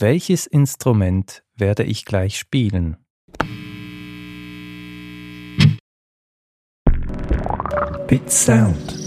Welches Instrument werde ich gleich spielen? Bit Sound